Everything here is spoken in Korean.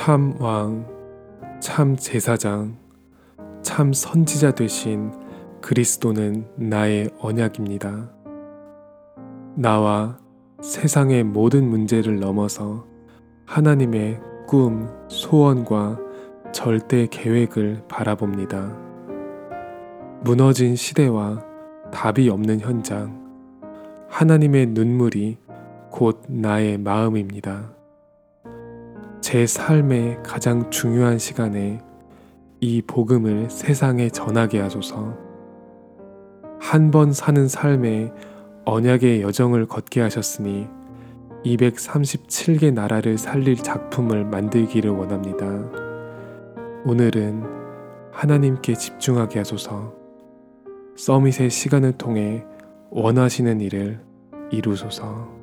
참 왕, 참 제사장, 참 선지자 되신 그리스도는 나의 언약입니다. 나와 세상의 모든 문제를 넘어서 하나님의 꿈, 소원과 절대 계획을 바라봅니다. 무너진 시대와 답이 없는 현장, 하나님의 눈물이 곧 나의 마음입니다. 제 삶의 가장 중요한 시간에 이 복음을 세상에 전하게 하소서. 한 번 사는 삶에 언약의 여정을 걷게 하셨으니 237개 나라를 살릴 작품을 만들기를 원합니다. 오늘은 하나님께 집중하게 하소서. 서밋의 시간을 통해 원하시는 일을 이루소서.